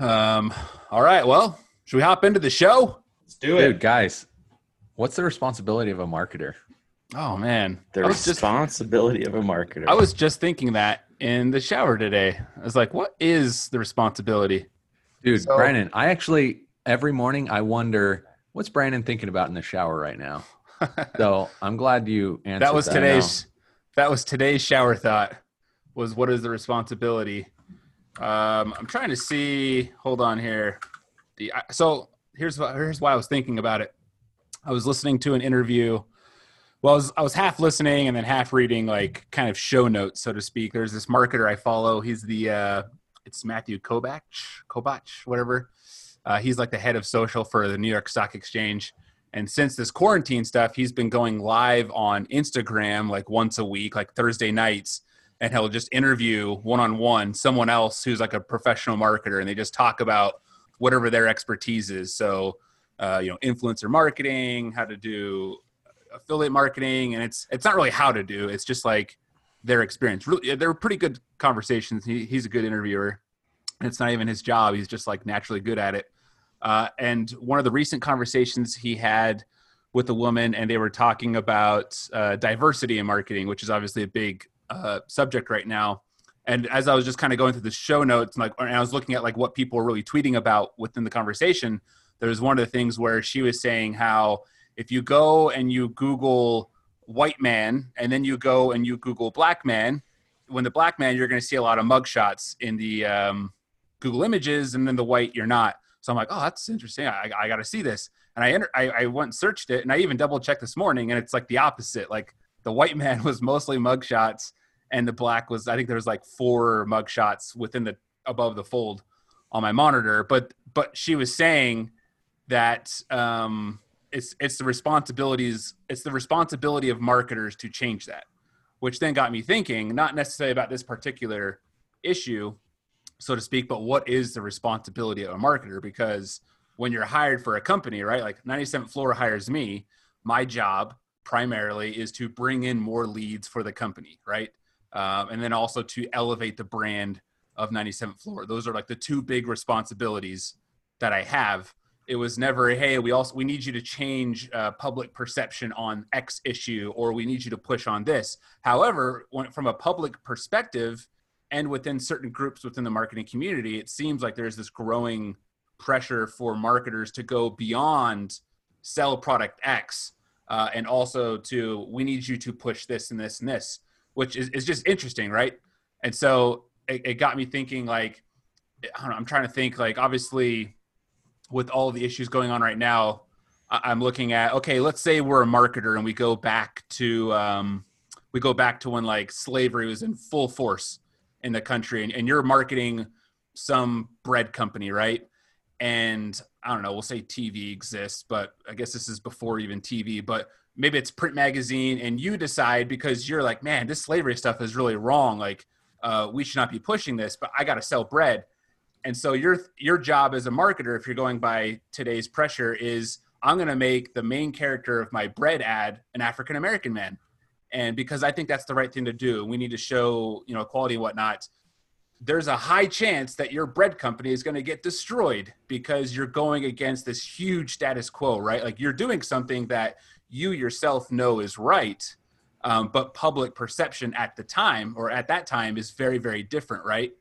Um, all right. Well, should we hop into the show? Let's do it. Dude, guys, what's the responsibility of a marketer? Oh man, the I was just responsibility of a marketer. I was just thinking that in the shower today. I was like, what is the responsibility? Dude, So- Brandon, I actually every morning I wonder what's Brandon thinking about in the shower right now. So I'm glad you answered. that was that. today's that was today's shower thought was what is the responsibility um i'm trying to see hold on here. The so here's here's why i was thinking about it. I was listening to an interview. Well I was, I was half listening and then half reading like kind of show notes so to speak. There's this marketer i follow. He's the uh it's matthew kobach kobach whatever. Uh, he's like the head of social for the new york stock exchange. And since this quarantine stuff, he's been going live on Instagram like once a week, like Thursday nights, and he'll just interview one on one someone else who's like a professional marketer, and they just talk about whatever their expertise is. So, uh, you know, influencer marketing, how to do affiliate marketing, and it's it's not really how to do; it's just like their experience. Really, they're pretty good conversations. He, he's a good interviewer. It's not even his job; he's just like naturally good at it. Uh, and one of the recent conversations he had with a woman, and they were talking about uh, diversity in marketing, which is obviously a big uh, subject right now. And as I was just kind of going through the show notes, and like, and I was looking at like what people were really tweeting about within the conversation. There was one of the things where she was saying how if you go and you Google white man, and then you go and you Google black man, when the black man, you're going to see a lot of mugshots in the um, Google Images, and then the white, you're not. So I'm like, oh, that's interesting. I, I got to see this. And I, enter, I I went searched it, and I even double checked this morning, and it's like the opposite. Like the white man was mostly mugshots, and the black was I think there was like four mugshots within the above the fold on my monitor. But but she was saying that um, it's it's the responsibilities it's the responsibility of marketers to change that, which then got me thinking, not necessarily about this particular issue, so to speak, but what is the responsibility of a marketer? Because when you're hired for a company, right? Like 97th Floor hires me, my job primarily is to bring in more leads for the company, right? Um, and then also to elevate the brand of 97th Floor. Those are like the two big responsibilities that I have. It was never, hey, we also we need you to change uh, public perception on X issue, or we need you to push on this. However, when, from a public perspective, and within certain groups within the marketing community, it seems like there's this growing pressure for marketers to go beyond sell product X uh, and also to we need you to push this and this and this, which is, is just interesting, right? And so it, it got me thinking like, I don't know, I'm trying to think like obviously with all the issues going on right now, I'm looking at okay, let's say we're a marketer and we go back to um, we go back to when like slavery was in full force in the country and, and you're marketing some bread company, right? And I don't know, we'll say TV exists, but I guess this is before even TV, but maybe it's print magazine and you decide because you're like, man, this slavery stuff is really wrong. Like, uh, we should not be pushing this, but I got to sell bread. And so your your job as a marketer, if you're going by today's pressure, is I'm going to make the main character of my bread ad an African American man and because I think that's the right thing to do, we need to show you know quality and whatnot. There's a high chance that your bread company is going to get destroyed because you're going against this huge status quo, right? Like you're doing something that you yourself know is right, um, but public perception at the time or at that time is very very different, right?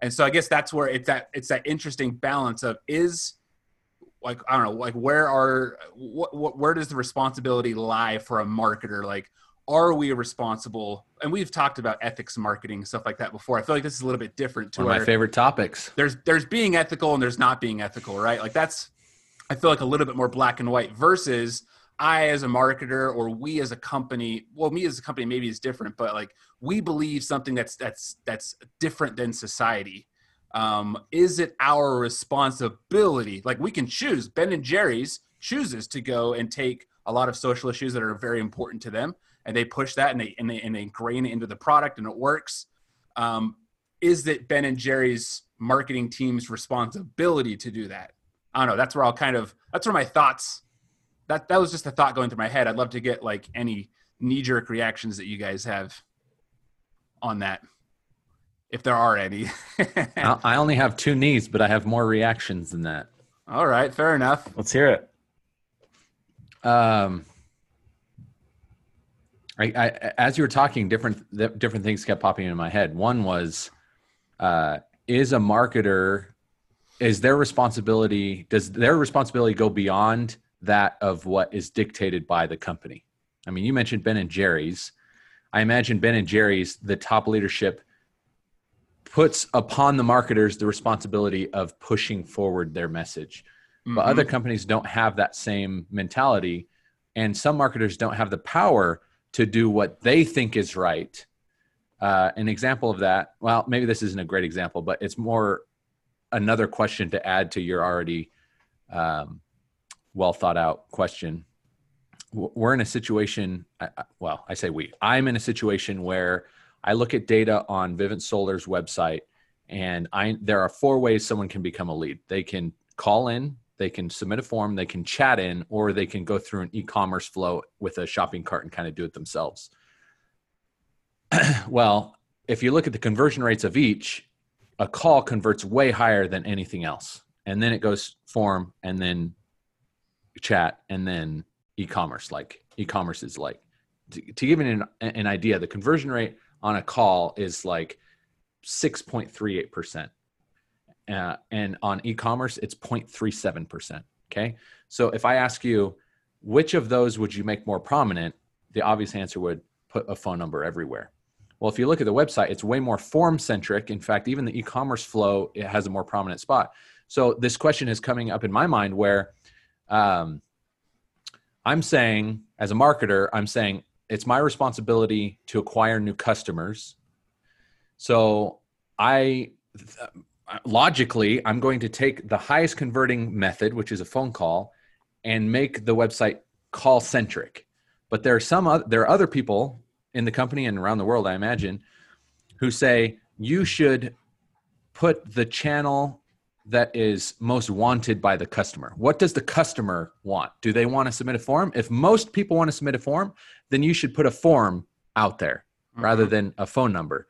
And so I guess that's where it's that it's that interesting balance of is like I don't know like where are what, what where does the responsibility lie for a marketer like are we responsible and we've talked about ethics marketing stuff like that before i feel like this is a little bit different to One of my favorite topics. there's there's being ethical and there's not being ethical right like that's i feel like a little bit more black and white versus i as a marketer or we as a company well me as a company maybe is different but like we believe something that's that's that's different than society. Um, is it our responsibility? Like we can choose. Ben and jerry's chooses to go and take a lot of social issues that are very important to them and they push that and they and they, and they ingrain it into the product and it works. Um, is it ben and jerry's marketing team's responsibility to do that? I don't know. That's where i'll kind of that's where my thoughts that that was just a thought going through my head i'd love to get like any knee-jerk reactions that you guys have on that if there are any. I only have two knees, but I have more reactions than that. All right, fair enough. Let's hear it. Um, I, I, as you were talking, different different things kept popping in my head. One was, uh, is a marketer, is their responsibility? Does their responsibility go beyond that of what is dictated by the company? I mean, you mentioned Ben and Jerry's. I imagine Ben and Jerry's, the top leadership puts upon the marketers the responsibility of pushing forward their message. Mm-hmm. But other companies don't have that same mentality. And some marketers don't have the power to do what they think is right. Uh, an example of that, well, maybe this isn't a great example, but it's more another question to add to your already um, well thought out question. We're in a situation, well, I say we, I'm in a situation where I look at data on Vivint Solar's website, and I there are four ways someone can become a lead. They can call in, they can submit a form, they can chat in, or they can go through an e-commerce flow with a shopping cart and kind of do it themselves. well, if you look at the conversion rates of each, a call converts way higher than anything else. And then it goes form and then chat and then e-commerce like e-commerce is like to, to give an, an idea the conversion rate on a call is like 6.38%. Uh, and on e-commerce, it's 0.37%. Okay. So if I ask you, which of those would you make more prominent? The obvious answer would put a phone number everywhere. Well, if you look at the website, it's way more form centric. In fact, even the e-commerce flow it has a more prominent spot. So this question is coming up in my mind where um, I'm saying, as a marketer, I'm saying it's my responsibility to acquire new customers. So I logically, I'm going to take the highest converting method, which is a phone call, and make the website call centric. But there are some there are other people in the company and around the world, I imagine, who say you should put the channel that is most wanted by the customer. What does the customer want? Do they want to submit a form? If most people want to submit a form, then you should put a form out there mm-hmm. rather than a phone number.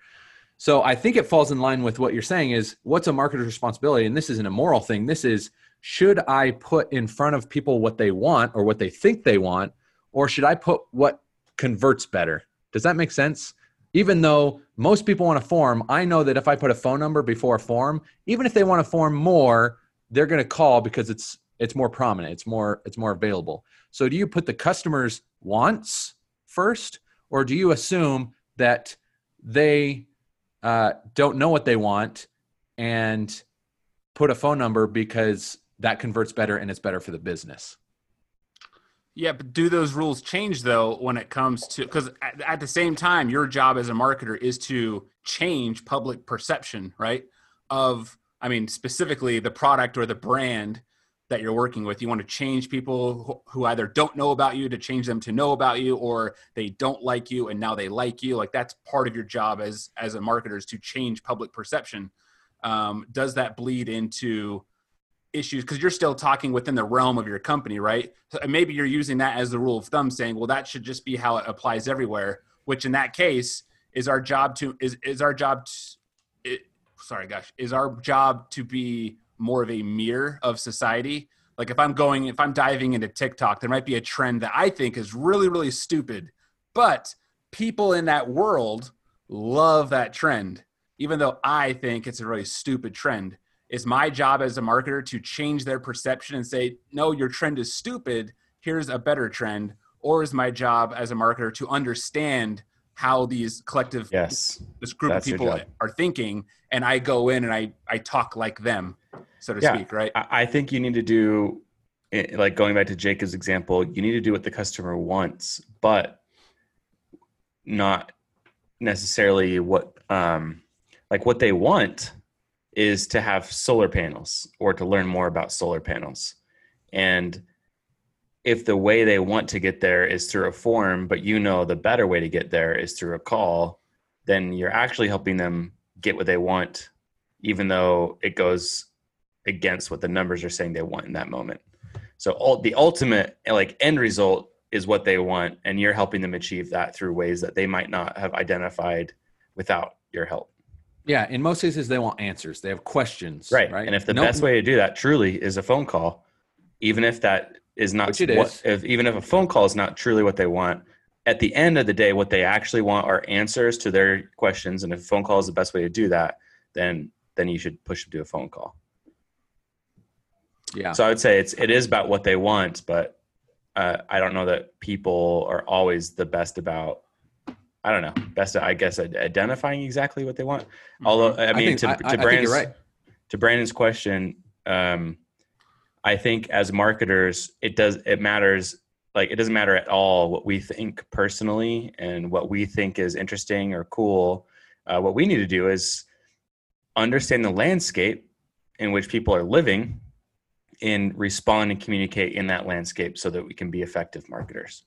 So I think it falls in line with what you're saying is what's a marketer's responsibility? And this isn't a moral thing. This is should I put in front of people what they want or what they think they want, or should I put what converts better? Does that make sense? Even though most people want a form, I know that if I put a phone number before a form, even if they want a form more, they're going to call because it's it's more prominent, it's more it's more available. So do you put the customer's wants first, or do you assume that they uh, don't know what they want and put a phone number because that converts better and it's better for the business? Yeah, but do those rules change though when it comes to because at, at, the same time, your job as a marketer is to change public perception, right? Of, I mean, specifically the product or the brand that you're working with. You want to change people who either don't know about you to change them to know about you, or they don't like you and now they like you. Like that's part of your job as as a marketer is to change public perception. Um, does that bleed into issues because you're still talking within the realm of your company, right? So maybe you're using that as the rule of thumb, saying, well, that should just be how it applies everywhere. Which in that case is our job to is is our job. To, it, sorry, gosh, is our job to be more of a mirror of society. Like if I'm going, if I'm diving into TikTok, there might be a trend that I think is really, really stupid, but people in that world love that trend, even though I think it's a really stupid trend. It's my job as a marketer to change their perception and say, no, your trend is stupid. Here's a better trend. Or is my job as a marketer to understand how these collective yes this group of people are thinking and i go in and i i talk like them so to yeah, speak right i think you need to do eh, like going back to jacob's example you need to do what the customer wants but not necessarily what um like what they want is to have solar panels or to learn more about solar panels and if the way they want to get there is through a form, but you know the better way to get there is through a call, then you're actually helping them get what they want, even though it goes against what the numbers are saying they want in that moment. So all, the ultimate like end result is what they want, and you're helping them achieve that through ways that they might not have identified without your help. Yeah, in most cases they want answers. They have questions. Right. Right. And if the No- best way to do that truly is a phone call, even if that is not Which it what, is. if even if a phone call is not truly what they want, at the end of the day, what they actually want are answers to their questions. And if a phone call is the best way to do that, then then you should push them to a phone call. Yeah. So I would say it's it is about what they want, but uh, I don't know that people are always the best about. I don't know best I guess identifying exactly what they want. Although I mean think- to I- I- to I think Brandon's you're right. to Brandon's question, um, I think as marketers, it does it matters. Like it doesn't matter at all what we think personally and what we think is interesting or cool. Uh, what we need to do is understand the landscape in which people are living and respond and communicate in that landscape so that we can be effective marketers.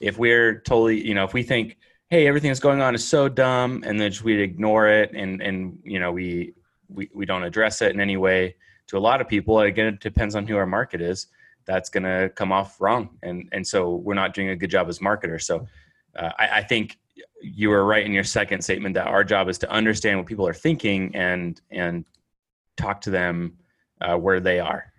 If we're totally, you know, if we think, hey, everything that's going on is so dumb, and then we ignore it and and you know we we we don't address it in any way to a lot of people. Again, it depends on who our market is. That's going to come off wrong, and and so we're not doing a good job as marketers. So uh, I, I think you were right in your second statement that our job is to understand what people are thinking and and talk to them uh, where they are.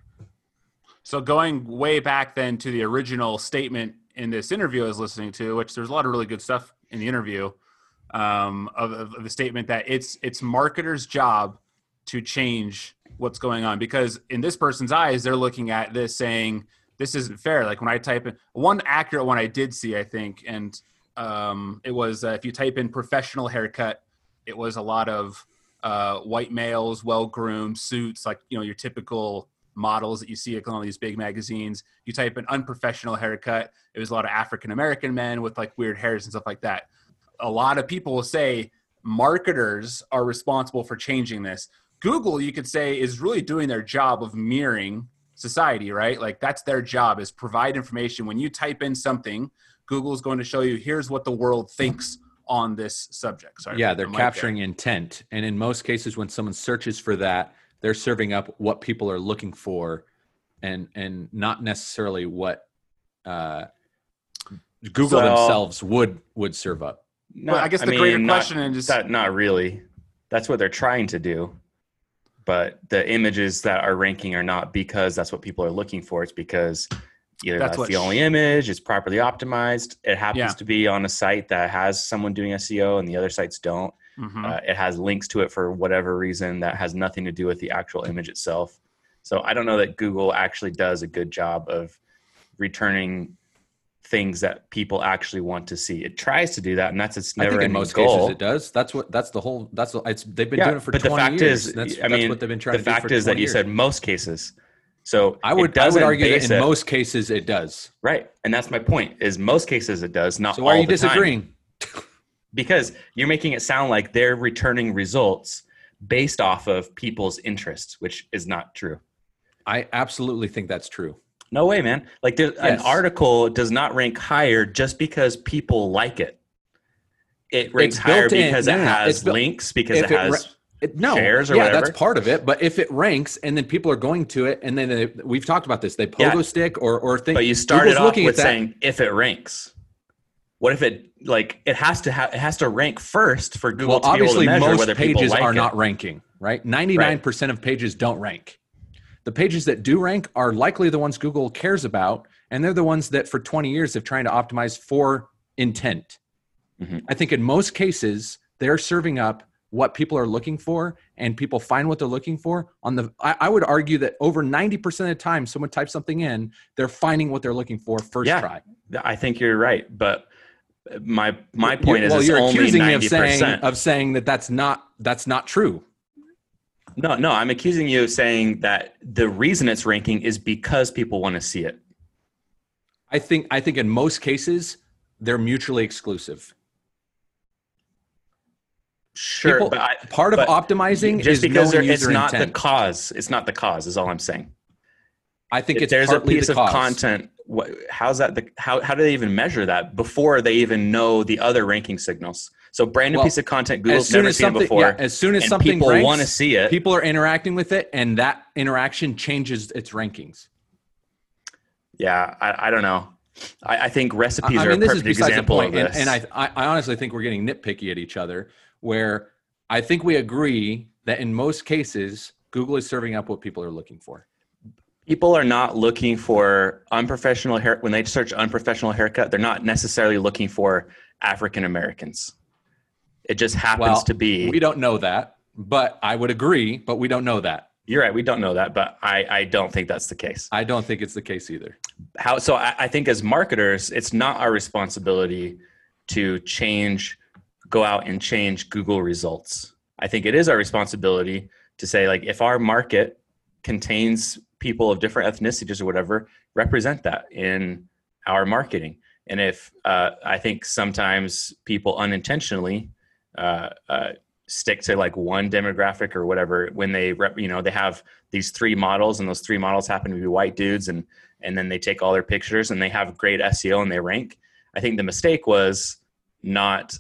So going way back then to the original statement in this interview I was listening to, which there's a lot of really good stuff in the interview, um, of, of, the statement that it's it's marketers' job to change what's going on because in this person's eyes they're looking at this saying this isn't fair. Like when I type in one accurate one I did see, I think, and um, it was uh, if you type in professional haircut, it was a lot of uh, white males, well groomed suits, like you know your typical models that you see on all these big magazines. You type in unprofessional haircut, it was a lot of African American men with like weird hairs and stuff like that. A lot of people will say marketers are responsible for changing this. Google, you could say, is really doing their job of mirroring society, right? Like that's their job is provide information. When you type in something, Google is going to show you here's what the world thinks on this subject. Sorry, yeah, they're mic there. capturing intent. And in most cases, when someone searches for that, they're serving up what people are looking for and and not necessarily what uh, Google So- themselves would would serve up. Well, I guess the greater not- question is just that not really. That's what they're trying to do. But the images that are ranking are not because that's what people are looking for. It's because either That's that's, what the sh- only image, it's properly optimized. It happens Yeah. to be on a site that has someone doing SEO and the other sites don't. Mhm. Uh, it has links to it for whatever reason that has nothing to do with the actual image itself. So I don't know that Google actually does a good job of returning things that people actually want to see. It tries to do that, and that's its I never think in most goal. cases it does. That's what that's the whole that's the, it's they've been Yeah, doing it for but the fact years. is, that's, I that's mean, what they've been trying the to do fact for is that 20 you years. said most cases. So I would I would argue that in it- most cases it does. right, and that's my point. Is most cases it does, not So why all are you the time. Because you're making it sound like they're returning results based off of people's interests, which is not true. I absolutely think that's true. No way, man. Like there, an article does not rank higher just because people like it. It ranks It's higher built in- because it has built- links because it it has ra- It, no, shares or yeah, whatever. that's part of it. But if it ranks and then people are going to it, and then they, we've talked about this, they pogo Yeah. stick or or think. but you started Google's off looking with at that. saying if it ranks. What if it like it has to have it has to rank first for Google well, to be able obviously, to measure most whether pages like are it. not ranking. Right, ninety nine percent of pages don't rank. The pages that do rank are likely the ones Google cares about, and they're the ones that for twenty years have trying to optimize for intent. Mhm. I think in most cases they're serving up what people are looking for and people find what they're looking for on the I, I would argue that over 90% of the time someone types something in they're finding what they're looking for first Yeah. try I think you're right, but my my You're- point is well it's you're only accusing me of saying of saying that that's not that's not true No, no, I'm accusing you of saying that the reason it's ranking is because people want to see it. i think i think in most cases they're mutually exclusive Sure, People- but I, part of but optimizing just is because it's not intent. the cause. It's not the cause. Is all I'm saying. i think If it's there's a piece of content. What, how's that? The, how how do they even measure that before they even know the other ranking signals? So brand new Well, piece of content as Google's soon never as seen something before. yeah, as soon as and something people want to see it. people are interacting with it and that interaction changes its rankings yeah, I, I don't know. I, I think recipes I are mean, a this is perfect example point, of and, this. and I, I I honestly think we're getting nitpicky at each other. Where I think we agree that in most cases, Google is serving up what people are looking for. People are not looking for unprofessional hair when they search unprofessional haircut. They're not necessarily looking for African Americans. It just happens Well, to be. We don't know that, but I would agree, but we don't know that. You're right. We don't know that, but I, I don't think that's the case. I don't think it's the case either. How so? I, I think as marketers, it's not our responsibility to change, go out and change Google results. I think it is our responsibility to say like if our market contains people of different ethnicities or whatever, represent that in our marketing. And if uh, I think sometimes people unintentionally uh, uh, stick to like one demographic or whatever when they rep, you know they have these three models and those three models happen to be white dudes and and then they take all their pictures and they have great SEO and they rank. I think the mistake was not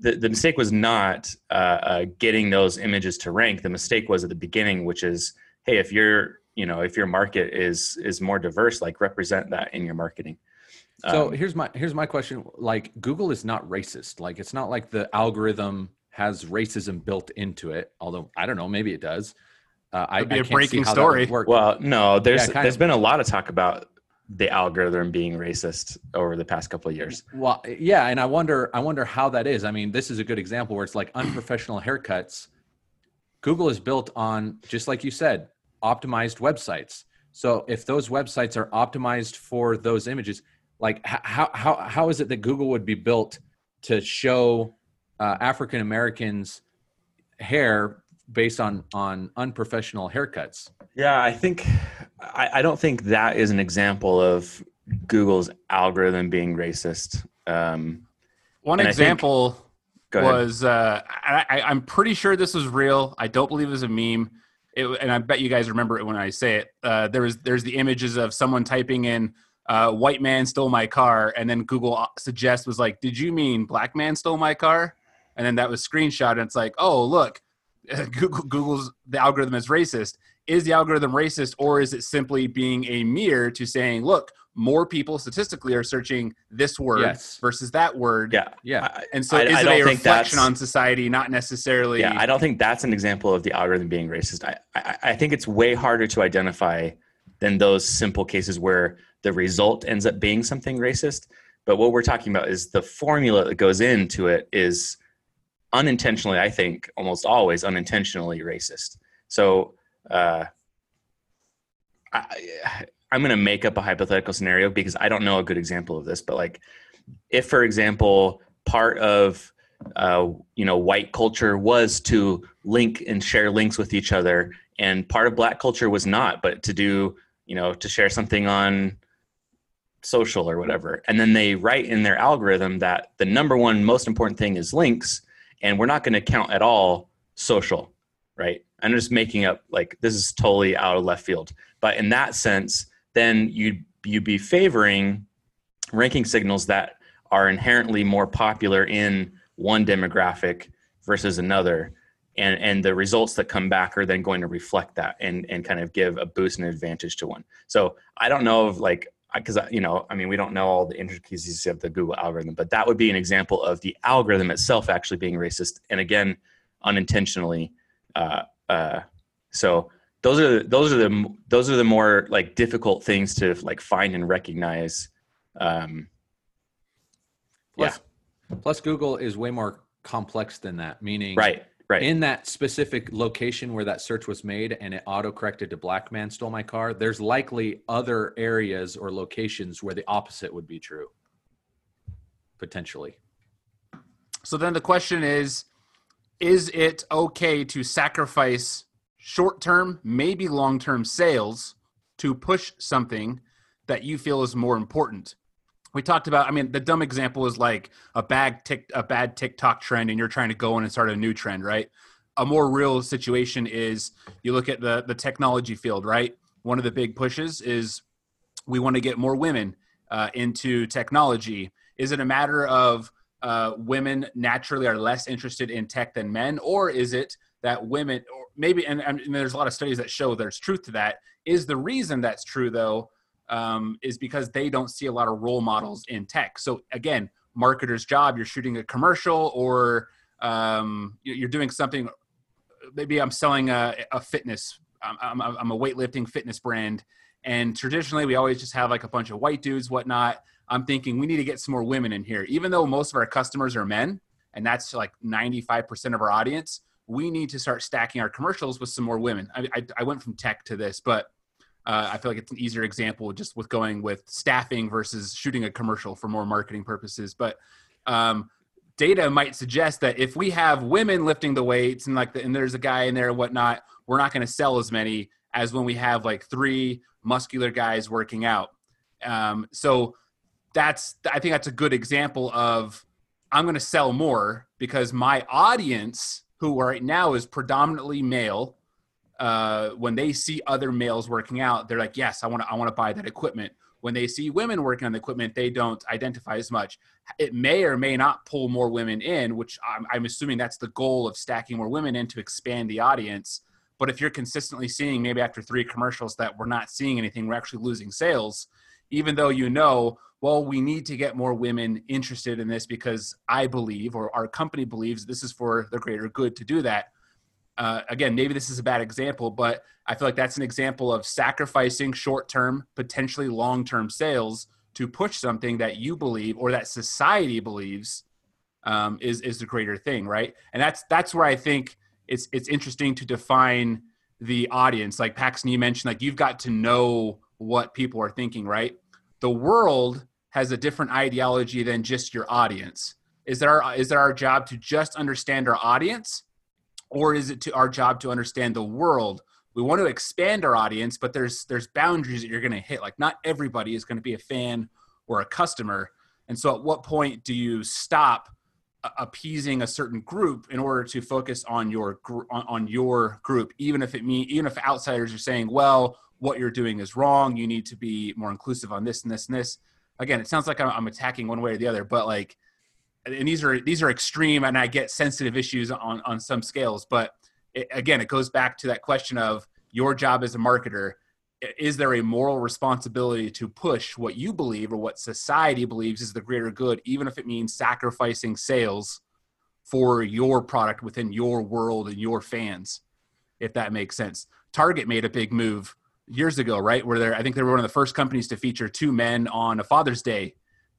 the, the mistake was not uh, uh, getting those images to rank. The mistake was at the beginning, which is, hey, if your you know if your market is is more diverse, like represent that in your marketing. So Um, here's my here's my question. Like Google is not racist. Like it's not like the algorithm has racism built into it. Although I don't know, maybe it does. Uh, I, Could be I a can't see breaking how that would story. well, no, there's Yeah, kind there's of. been a lot of talk about the algorithm being racist over the past couple of years. Well, yeah, and I wonder, I wonder how that is. I mean, this is a good example where it's like unprofessional haircuts. Google is built on, just like you said, optimized websites. So if those websites are optimized for those images, like how how how is it that Google would be built to show uh, African Americans hair based on on unprofessional haircuts? Yeah, I think I, I don't think that is an example of Google's algorithm being racist. Um, One And I think- example was uh, I, I, I'm pretty sure this was real. I don't believe it was a meme. It, and I bet you guys remember it when I say it. Uh, there was there's the images of someone typing in uh, "white man stole my car," and then Google suggests was like, "Did you mean black man stole my car?" And then that was screenshot, and it's like, "Oh look, Google, Google's the algorithm is racist." Is the algorithm racist, or is it simply being a mirror to saying, "Look, more people statistically are searching this word Yes. versus that word"? yeah, Yeah, And so I- is I it a reflection on society, not necessarily Yeah, I don't think that's an example of the algorithm being racist. I, I, I think it's way harder to identify than those simple cases where the result ends up being something racist. But what we're talking about is the formula that goes into it is unintentionally, I think, almost always unintentionally racist. So uh, I, I'm going to make up a hypothetical scenario because I don't know a good example of this. But like, if for example, part of uh, you know white culture was to link and share links with each other and part of black culture was not but to do you know to share something on social or whatever and then they write in their algorithm that the number one most important thing is links and we're not going to count at all social right i'm just making up like this is totally out of left field but in that sense then you'd you'd be favoring ranking signals that are inherently more popular in one demographic versus another. And and the results that come back are then going to reflect that and and kind of give a boost and advantage to one. So i don't know of like because you know i mean we don't know all the intricacies of the google algorithm but that would be an example of the algorithm itself actually being racist and again unintentionally uh, uh, so those are those are the those are the more like difficult things to like find and recognize um, Plus, plus Google is way more complex than that. Meaning, right right in that specific location where that search was made and it auto corrected to black man stole my car, there's likely other areas or locations where the opposite would be true. Potentially. So then the question is is it okay to sacrifice short-term, maybe long-term sales to push something that you feel is more important? We talked about I mean the dumb example is like a bad tick a bad TikTok trend and you're trying to go in and start a new trend, right? A more real situation is you look at the the technology field, right? One of the big pushes is we want to get more women uh, into technology. Is it a matter of uh, women naturally are less interested in tech than men, or is it that women, maybe, and, and there's a lot of studies that show there's truth to that. Is the reason that's true though, um, is because they don't see a lot of role models in tech. So again, marketer's job, you're shooting a commercial or um, you- you're doing something. Maybe I'm selling a, a fitness. I'm, I'm, I'm a weightlifting fitness brand, and traditionally we always just have like a bunch of white dudes, whatnot. I'm thinking we need to get some more women in here, even though most of our customers are men, and that's like 95% of our audience. We need to start stacking our commercials with some more women. I, I, I went from tech to this, but uh, I feel like it's an easier example just with going with staffing versus shooting a commercial for more marketing purposes. But um, data might suggest that if we have women lifting the weights and like the, and there's a guy in there and whatnot, we're not going to sell as many as when we have like three muscular guys working out. Um, so that's I think that's a good example of I'm going to sell more because my audience, who right now is predominantly male, uh, when they see other males working out, they're like, "Yes, I want to. I want to buy that equipment." When they see women working on the equipment, they don't identify as much. It may or may not pull more women in, which I'm, I'm assuming that's the goal of stacking more women in to expand the audience. But if you're consistently seeing maybe after three commercials that we're not seeing anything, we're actually losing sales, even though you know, well, we need to get more women interested in this because I believe, or our company believes, this is for the greater good to do that. Uh, again, maybe this is a bad example, but I feel like that's an example of sacrificing short term, potentially long term sales to push something that you believe or that society believes um, is is the greater thing, right? And that's that's where I think it's it's interesting to define the audience. Like Paxton, you mentioned, like you've got to know what people are thinking, right? The world has a different ideology than just your audience. Is that our is it our job to just understand our audience, or is it to our job to understand the world? We want to expand our audience, but there's there's boundaries that you're going to hit. Like not everybody is going to be a fan or a customer, and so at what point do you stop appeasing a certain group in order to focus on your on, on your group, even if it mean even if outsiders are saying, well, what you're doing is wrong. You need to be more inclusive on this and this and this. Again, it sounds like I'm, attacking one way or the other, but like and these are these are extreme and i get sensitive issues on on some scales but it, again it goes back to that question of your job as a marketer. Is there a moral responsibility to push what you believe or what society believes is the greater good even if it means sacrificing sales for your product within your world and your fans if that makes sense? Target made a big move years ago right where they're i think they were one of the first companies to feature two men on a father's day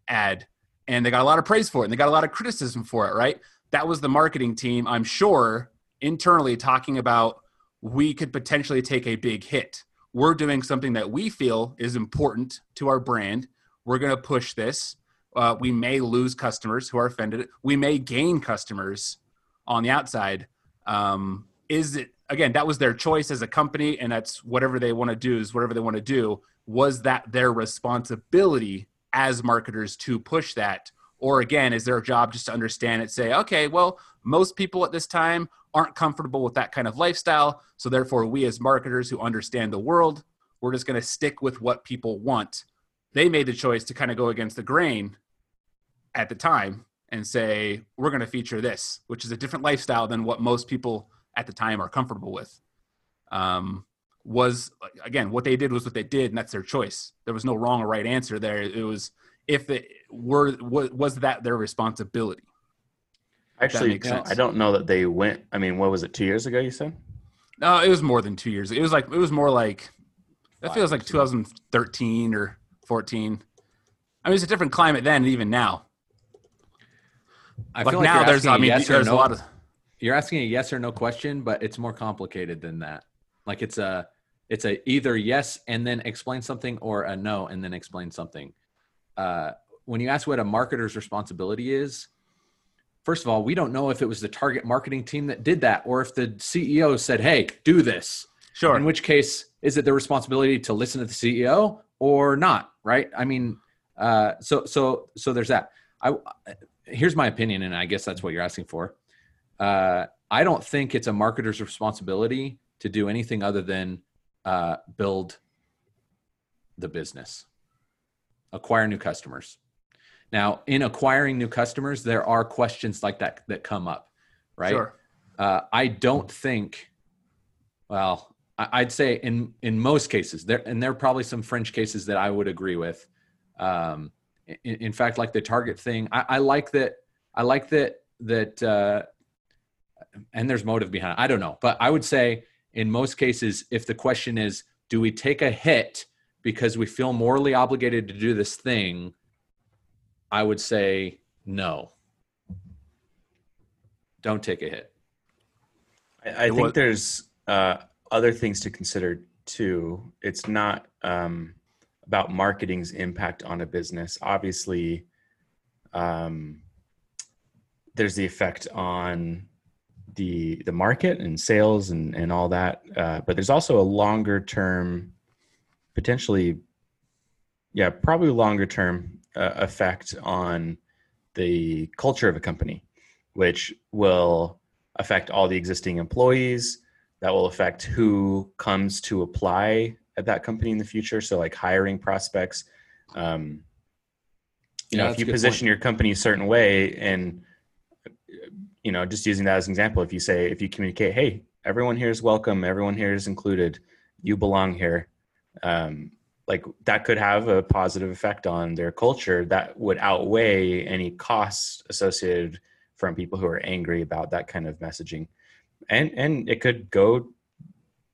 ad and they got a lot of praise for it and they got a lot of criticism for it right? That was the marketing team i'm sure internally talking about we could potentially take a big hit. We're doing something that we feel is important to our brand. We're going to push this. Uh, we may lose customers who are offended. We may gain customers on the outside. Um, is it again that was their choice as a company and that's whatever they want to do is whatever they want to do. Was that their responsibility as marketers to push that? Or again is their job just to understand it say okay well most people at this time aren't comfortable with that kind of lifestyle so therefore we as marketers who understand the world we're just going to stick with what people want. They made the choice to kind of go against the grain at the time and say we're going to feature this which is a different lifestyle than what most people at the time are comfortable with um, was again what they did was what they did and that's their choice there was no wrong or right answer there it was if it were was, was that their responsibility Actually, makes you know. I don't know that they went. I mean, what was it? Two years ago, you said? no it was more than two years it was like it was more like that Five feels like 2013 or 14 i mean it's a different climate then and even now I like feel like now you're there's asking i a mean yes there's no. a lot of You're asking a yes or no question, but it's more complicated than that. Like it's a it's a either yes and then explain something or a no and then explain something. Uh, when you ask what a marketer's responsibility is, first of all, we don't know if it was the target marketing team that did that or if the CEO said, "Hey, do this." sure In which case, is it their responsibility to listen to the CEO or not? Right? I mean, uh, so so so there's that. I here's my opinion, and I guess that's what you're asking for. Uh, I don't think it's a marketer's responsibility to do anything other than uh, build the business, acquire new customers. Now, in acquiring new customers, there are questions like that that come up, right? sure uh, I don't think. Well, I'd say in in most cases there, and there are probably some French cases that I would agree with. Um, in, in fact, like the Target thing, I, I like that. I like that that uh, and there's motive behind it. I don't know, but I would say in most cases, if the question is, do we take a hit because we feel morally obligated to do this thing? I would say no. Don't take a hit. I, I think there's uh, other things to consider too. It's not um, about marketing's impact on a business. Obviously, um, there's the effect on the the market and sales and and all that. Uh, but there's also a longer term, potentially, yeah, probably longer term uh, effect on the culture of a company, which will affect all the existing employees. That will affect who comes to apply at that company in the future. So like hiring prospects. Um, you yeah, know, if you position point. your company a certain way and you know, just using that as an example, if you say, if you communicate, hey, everyone here is welcome, everyone here is included, you belong here, um, like that could have a positive effect on their culture that would outweigh any costs associated from people who are angry about that kind of messaging. And and it could go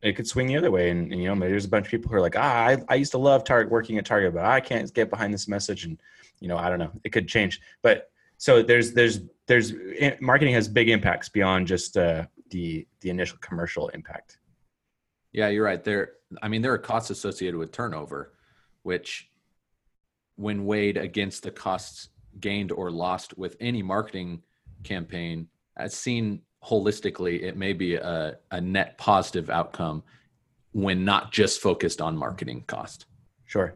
it could swing the other way. And, and, you know, maybe there's a bunch of people who are like, ah, I, I used to love Target working at Target, but I can't get behind this message. And, you know, I don't know, it could change. But so there's there's there's eh, marketing has big impacts beyond just uh, the the initial commercial impact. Yeah, you're right. There, I mean, there are costs associated with turnover, which, when weighed against the costs gained or lost with any marketing campaign, as seen holistically, it may be a, a net positive outcome when not just focused on marketing cost. Sure,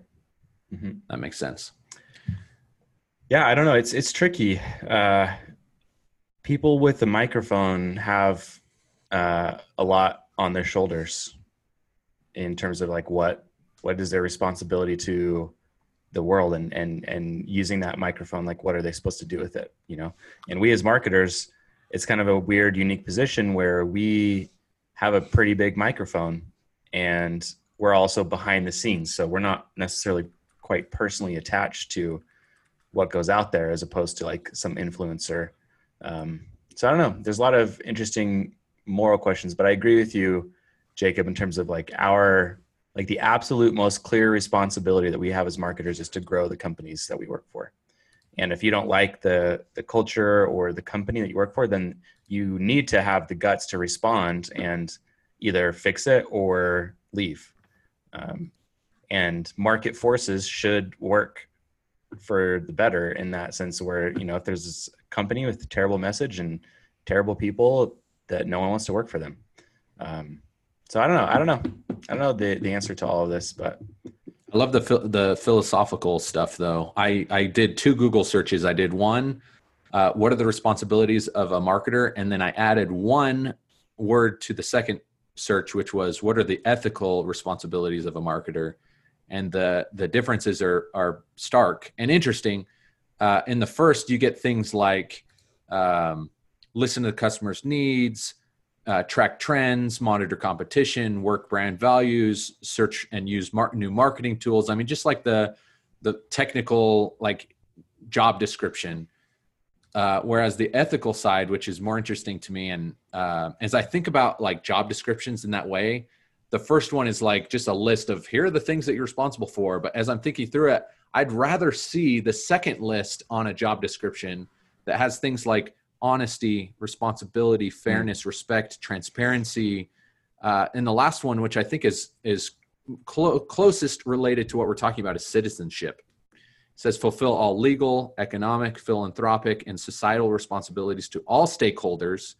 mm-hmm. that makes sense. Yeah, I don't know. It's it's tricky. Uh, people with the microphone have uh, a lot on their shoulders in terms of like what what is their responsibility to the world and and and using that microphone like what are they supposed to do with it you know and we as marketers it's kind of a weird unique position where we have a pretty big microphone and we're also behind the scenes so we're not necessarily quite personally attached to what goes out there as opposed to like some influencer. Um, so I don't know. There's a lot of interesting moral questions, but I agree with you, Jacob, in terms of like our like the absolute most clear responsibility that we have as marketers is to grow the companies that we work for. And if you don't like the the culture or the company that you work for, then you need to have the guts to respond and either fix it or leave. Um, and market forces should work for the better in that sense where you know if there's this company with a terrible message and terrible people that no one wants to work for them. Um, so i don't know. I don't know. I don't know the, the answer to all of this but i love the the philosophical stuff though. I i did two google searches. I did one uh, what are the responsibilities of a marketer? And then i added one word to the second search which was what are the ethical responsibilities of a marketer and the the differences are are stark and interesting. Uh, in the first, you get things like um, listen to the customer's needs, uh, track trends, monitor competition, work brand values, search and use mar- new marketing tools. I mean, just like the the technical like job description. Uh, whereas the ethical side, which is more interesting to me, and uh, as I think about like job descriptions in that way, the first one is like just a list of here are the things that you're responsible for. But as I'm thinking through it, I'd rather see the second list on a job description that has things like honesty, responsibility, hmm. fairness, mm. respect, transparency. Uh, and the last one, which I think is is clo- closest related to what we're talking about, is citizenship. It says fulfill all legal, economic, philanthropic, and societal responsibilities to all stakeholders,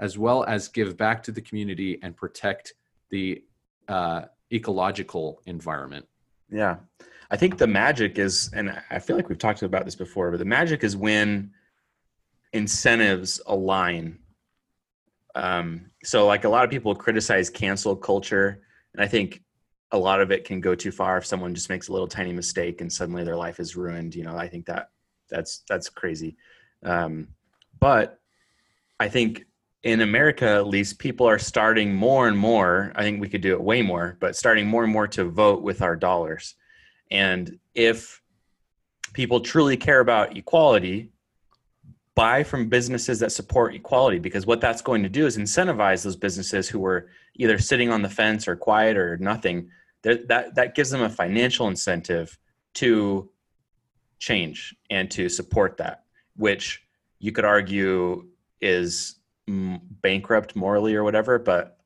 as well as give back to the community and protect the uh, ecological environment. Yeah. I think the magic is, and I feel like we've talked about this before, but the magic is when incentives align. Um, so, like a lot of people criticize cancel culture, and I think a lot of it can go too far if someone just makes a little tiny mistake and suddenly their life is ruined. You know, I think that that's that's crazy. Um, but I think in America, at least, people are starting more and more. I think we could do it way more, but starting more and more to vote with our dollars. And if people truly care about equality, buy from businesses that support equality because what that's going to do is incentivize those businesses who were either sitting on the fence or quiet or nothing that that gives them a financial incentive to change and to support that which you could argue is bankrupt morally or whatever but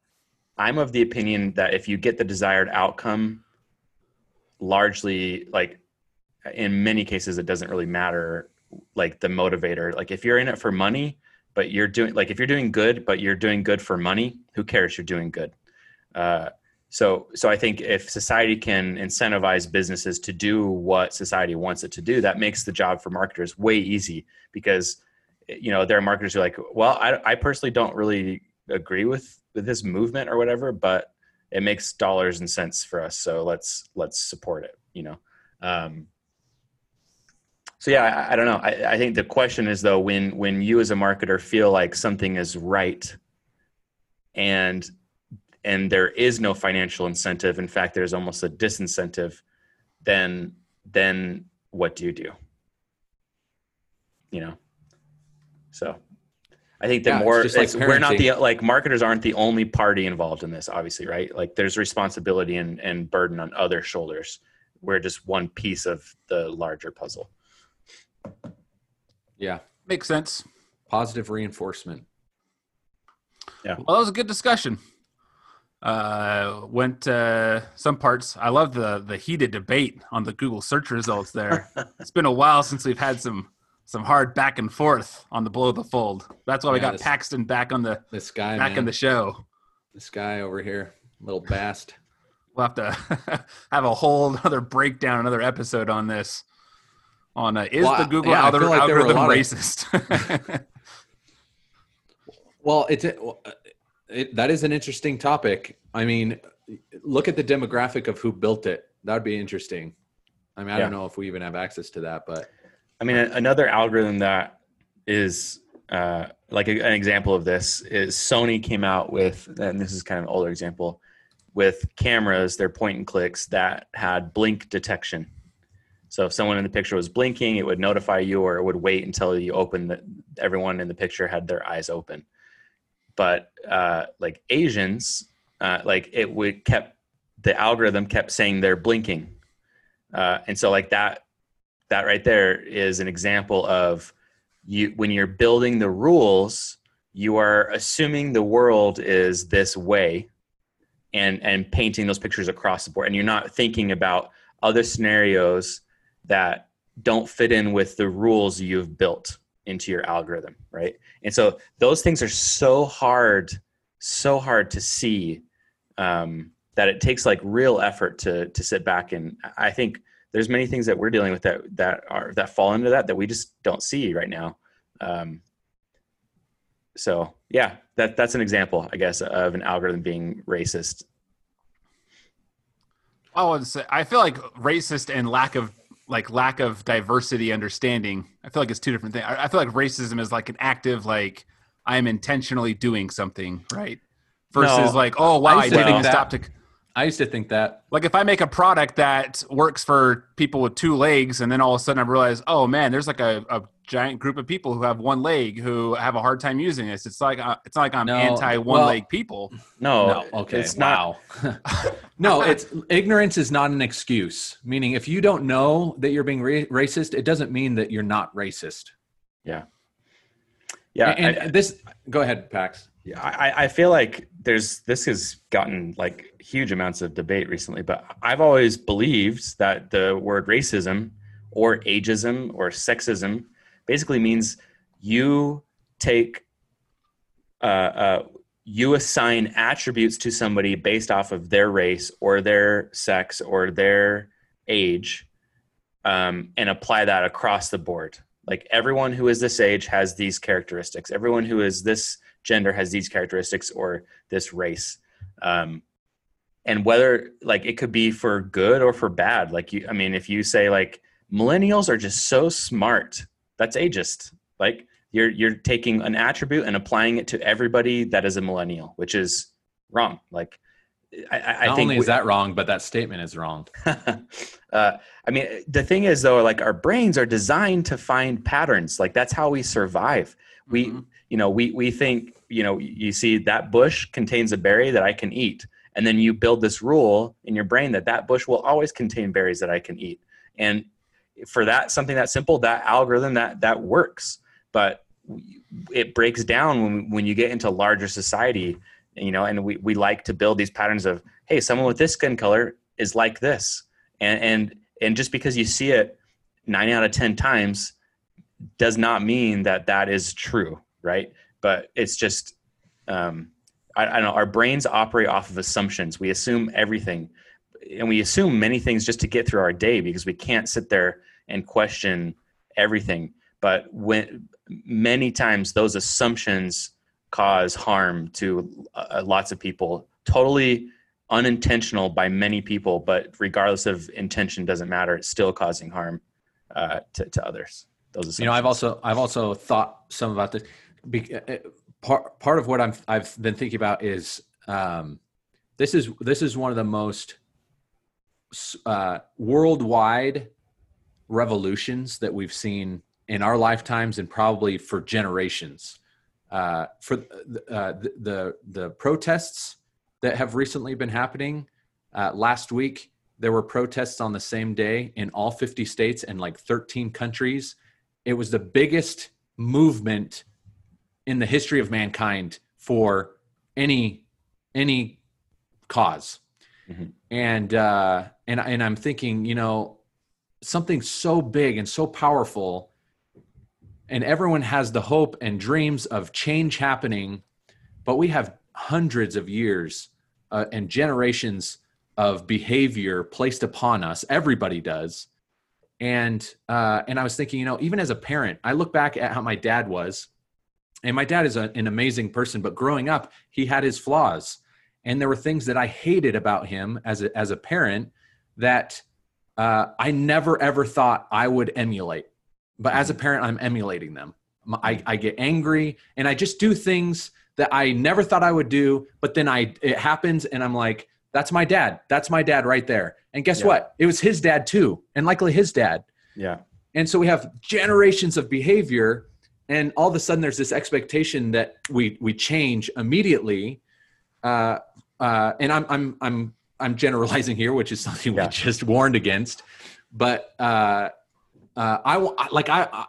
i'm of the opinion that if you get the desired outcome largely like in many cases it doesn't really matter like the motivator. Like if you're in it for money but you're doing like if you're doing good but you're doing good for money who cares? You're doing good. Uh, so so i think if society can incentivize businesses to do what society wants it to do that makes the job for marketers way easy because you know there are marketers who are like well i, I personally don't really agree with with this movement or whatever but it makes dollars and cents for us so let's let's support it you know? Um, so yeah I, I, don't know. I, I think the question is though when when you as a marketer feel like something is right and and there is no financial incentive in fact there's almost a disincentive then then what do you do? You know so i think the yeah, more like we're not the like marketers aren't the only party involved in this obviously right? Like there's responsibility and, and burden on other shoulders. We're just one piece of the larger puzzle. Yeah. Makes sense. Positive reinforcement. Yeah. Well that was a good discussion. Uh went uh some parts. I love the the heated debate on the google search results there. It's been a while since we've had some some hard back and forth on the below the fold that's why yeah, we got this, paxton back on the this guy back man. in the show this guy over here little bast we'll have to have a whole other breakdown another episode on this on uh, is well, the google yeah, algorithm, like algorithm racist of... well it's it, that is an interesting topic. I mean, look at the demographic of who built it. That would be interesting. I mean, I yeah. don't know if we even have access to that, but I mean, another algorithm that is uh, like a, an example of this is Sony came out with, and this is kind of an older example, with cameras, their point and clicks that had blink detection. So if someone in the picture was blinking, it would notify you, or it would wait until you opened that everyone in the picture had their eyes open but uh, like Asians, uh, like it would kept the algorithm kept saying they're blinking, uh, and so like that that right there is an example of you when you're building the rules, you are assuming the world is this way, and and painting those pictures across the board, and you're not thinking about other scenarios that don't fit in with the rules you've built into your algorithm, right? And so those things are so hard, so hard to see um, that it takes like real effort to to sit back and I think there's many things that we're dealing with that that are that fall into that that we just don't see right now. Um, so yeah, that that's an example, I guess, of an algorithm being racist. I would say I feel like racist and lack of like lack of diversity understanding i feel like it's two different things i, feel like racism is like an active like i'm intentionally doing something right versus no, like oh wow i, I didn't stop to i used to think that like if i make a product that works for people with two legs and then all of a sudden i realize oh man there's like a, a giant group of people who have one leg who have a hard time using this. It's like uh, it's not like I'm no, anti one well, leg people. No, no okay, it's wow. no, it's ignorance is not an excuse. Meaning, if you don't know that you're being ra- racist, it doesn't mean that you're not racist. Yeah, yeah. And, and I, this, go ahead, Pax. Yeah, I, I feel like there's this has gotten like huge amounts of debate recently, but I've always believed that the word racism or ageism or sexism basically means you take uh, uh, you assign attributes to somebody based off of their race or their sex or their age um, and apply that across the board. Like everyone who is this age has these characteristics. Everyone who is this gender has these characteristics or this race. Um, and whether like it could be for good or for bad like you i mean if you say like millennials are just so smart that's ageist. Like you're you're taking an attribute and applying it to everybody that is a millennial, which is wrong. Like I, I Not think only we- is that wrong, but that statement is wrong. uh, I mean, the thing is though, like our brains are designed to find patterns. Like that's how we survive. We, Mhm. you know, we we think, you know, you see that bush contains a berry that I can eat, and then you build this rule in your brain that that bush will always contain berries that I can eat. And for that something that simple, that algorithm that that works. But it breaks down when when you get into larger society, you know, and we we like to build these patterns of, hey, someone with this skin color is like this and and and just because you see it nine out of ten times does not mean that that is true right but it's just um I, I don't know our brains operate off of assumptions we assume everything and we assume many things just to get through our day because we can't sit there and question everything but when many times those assumptions cause harm to uh, lots of people totally unintentional by many people, but regardless of intention, doesn't matter. It's still causing harm uh, to, to others. Those You know, I've also I've also thought some about this. Be, uh, part part of what I'm I've been thinking about is um, this is this is one of the most uh, worldwide revolutions that we've seen in our lifetimes and probably for generations. Uh, for uh, the, the the protests that have recently been happening, uh, last week there were protests on the same day in all 50 states and like 13 countries. It was the biggest movement in the history of mankind for any any cause. Mhm. And uh, and and I'm thinking, you know, something so big and so powerful and everyone has the hope and dreams of change happening but we have hundreds of years uh, and generations of behavior placed upon us everybody does and uh, and i was thinking you know even as a parent i look back at how my dad was and my dad is a, an amazing person but growing up he had his flaws. And there were things that i hated about him as a, as a parent that uh, i never ever thought i would emulate. But as a parent i'm emulating them. I get angry and i just do things that i never thought i would do but then i it happens and i'm like that's my dad. That's my dad right there. And guess Yeah. what? It was his dad too and likely his dad. Yeah, and so we have generations of behavior and all of a sudden there's this expectation that we we change immediately. Uh, uh, and i'm i'm i'm i'm generalizing here which is something Yeah. we just warned against. But uh, uh, i want like I, I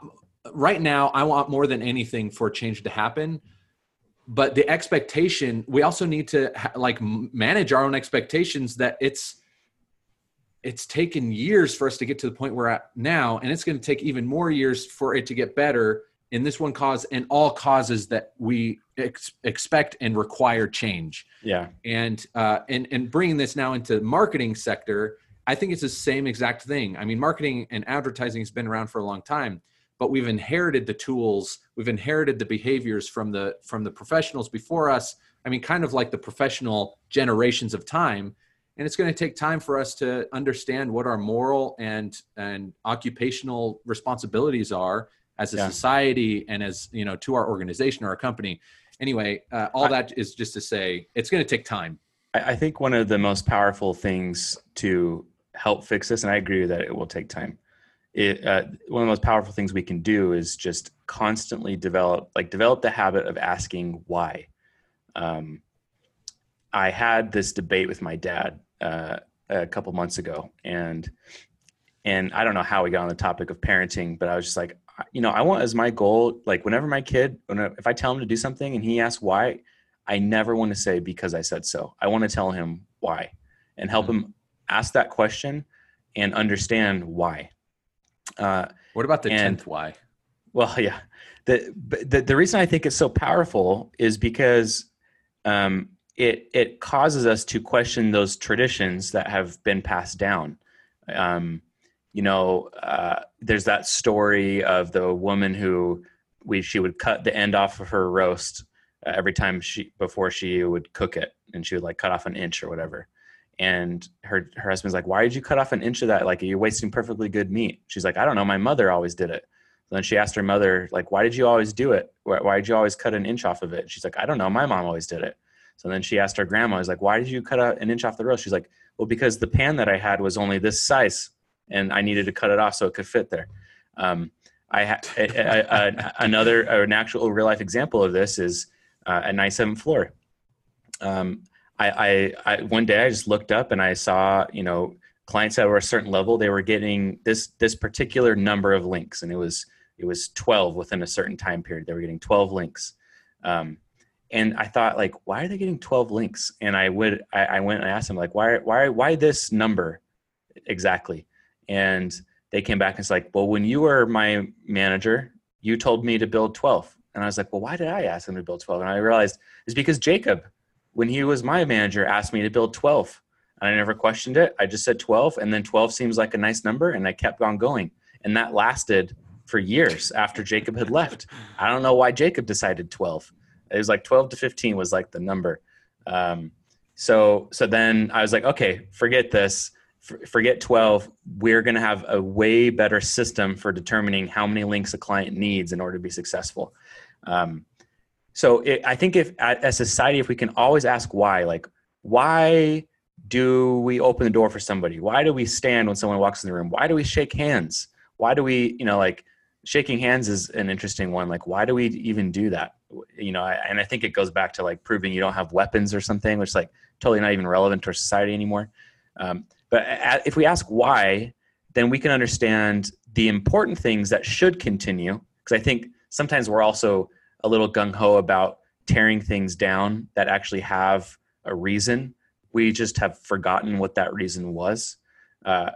right now i want more than anything for change to happen. But the expectation we also need to ha- like manage our own expectations that it's it's taken years for us to get to the point we're at now. And it's going to take even more years for it to get better in this one cause and all causes that we ex- expect and require change. Yeah, and uh, and and bringing this now into marketing sector i think it's the same exact thing. I mean marketing and advertising has been around for a long time but we've inherited the tools we've inherited the behaviors from the from the professionals before us. I mean kind of like the professional generations of time. And it's going to take time for us to understand what our moral and and occupational responsibilities are as a Yeah. society and as you know to our organization or our company anyway uh, all I- that is just to say it's going to take time I, I think one of the most powerful things to help fix this, and I agree that it will take time. It, uh, one of the most powerful things we can do is just constantly develop, like develop the habit of asking why. Um, I had this debate with my dad uh, a couple months ago, and and I don't know how we got on the topic of parenting, but I was just like, you know, I want as my goal, like whenever my kid, if I tell him to do something and he asks why, I never want to say because I said so. I want to tell him why and help him ask that question and understand why. Uh, what about the 10th why well, yeah. The, the the reason I think it's so powerful is because um, it it causes us to question those traditions that have been passed down. Um, you know, uh, there's that story of the woman who we she would cut the end off of her roast uh, every time she before she would cook it, and she would like cut off an inch or whatever. And her her husband's like, "Why did you cut off an inch of that? Like you're wasting perfectly good meat." She's like, "I don't know. My mother always did it." So then she asked her mother, like, why did you always do it? Why, why did you always cut an inch off of it? She's like, I don't know. My mom always did it. So then she asked her grandma, "Is like, why did you cut out an inch off the roast?" She's like, "Well, because the pan that I had was only this size, and I needed to cut it off so it could fit there." Um, I had another an actual real life example of this is uh, at 97th floor. Um, I, I, I one day I just looked up and I saw you know clients that were a certain level they were getting this this particular number of links and it was it was 12 within a certain time period they were getting 12 links um, and i thought like why are they getting 12 links and i would I, I, went and asked them like why why why this number exactly and they came back and it's like well when you were my manager you told me to build 12 and i was like well why did i ask them to build 12 and i realized it's because jacob when he was my manager asked me to build 12 and I never questioned it. I just said 12, and then 12 seems like a nice number, and I kept on going. And that lasted for years after Jacob had left. I don't know why Jacob decided 12. It was like 12 to 15 was like the number. Um, so so then I was like, okay, forget this. Forget 12. We're going to have a way better system for determining how many links a client needs in order to be successful. Um, so it, I think if as society, if we can always ask why, like why do we open the door for somebody? Why do we stand when someone walks in the room? Why do we shake hands? Why do we, you know, like shaking hands is an interesting one. Like, why do we even do that? You know, and I think it goes back to like proving you don't have weapons or something, which like totally not even relevant to our society anymore. Um, but if we ask why, then we can understand the important things that should continue. Because I think sometimes we're also a little gung ho about tearing things down that actually have a reason we just have forgotten what that reason was. Uh,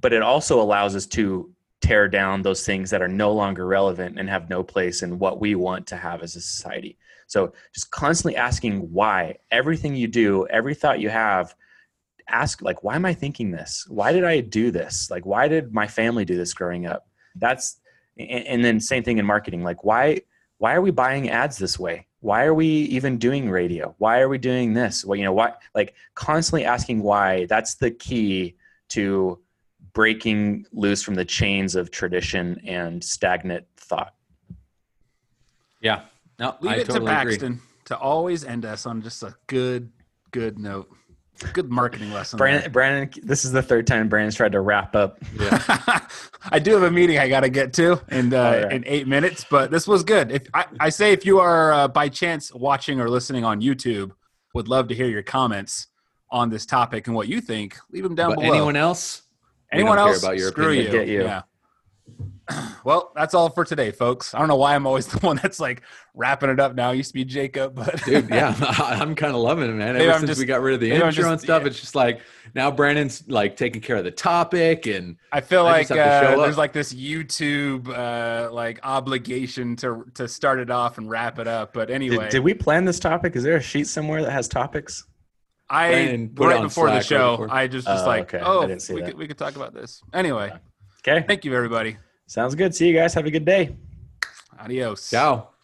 but it also allows us to tear down those things that are no longer relevant and have no place in what we want to have as a society. So just constantly asking why everything you do, every thought you have, ask like, why am I thinking this? Why did I do this? Like, why did my family do this growing up? That's and then same thing in marketing. Like, why why are we buying ads this way? why are we even doing radio why are we doing this well you know what like constantly asking why that's the key to breaking loose from the chains of tradition and stagnant thought yeah no leave I it totally to paxton agree. to always end us on just a good good note Good marketing lesson. Brandon, Brandon, this is the third time Brandon's tried to wrap up. Yeah. I do have a meeting I got to get to in uh, right. in eight minutes, but this was good. If I, I say if you are uh, by chance watching or listening on YouTube, would love to hear your comments on this topic and what you think. Leave them down but below. Anyone else? Anyone else? About your screw opinion. you. you. Yeah. Well, that's all for today, folks. I don't know why I'm always the one that's like wrapping it up now. It used to be Jacob, but dude, yeah, I'm kind of loving it, man. Ever since just, we got rid of the intro just, and stuff, yeah. it's just like now Brandon's like taking care of the topic, and I feel I like uh, there's like this YouTube uh, like obligation to to start it off and wrap it up. But anyway, did, did we plan this topic? Is there a sheet somewhere that has topics? I right before Slack the show, right I just was uh, like, okay. oh, we could, we could talk about this anyway. Okay, thank you, everybody. Sounds good. See you guys. Have a good day. Adios. Ciao.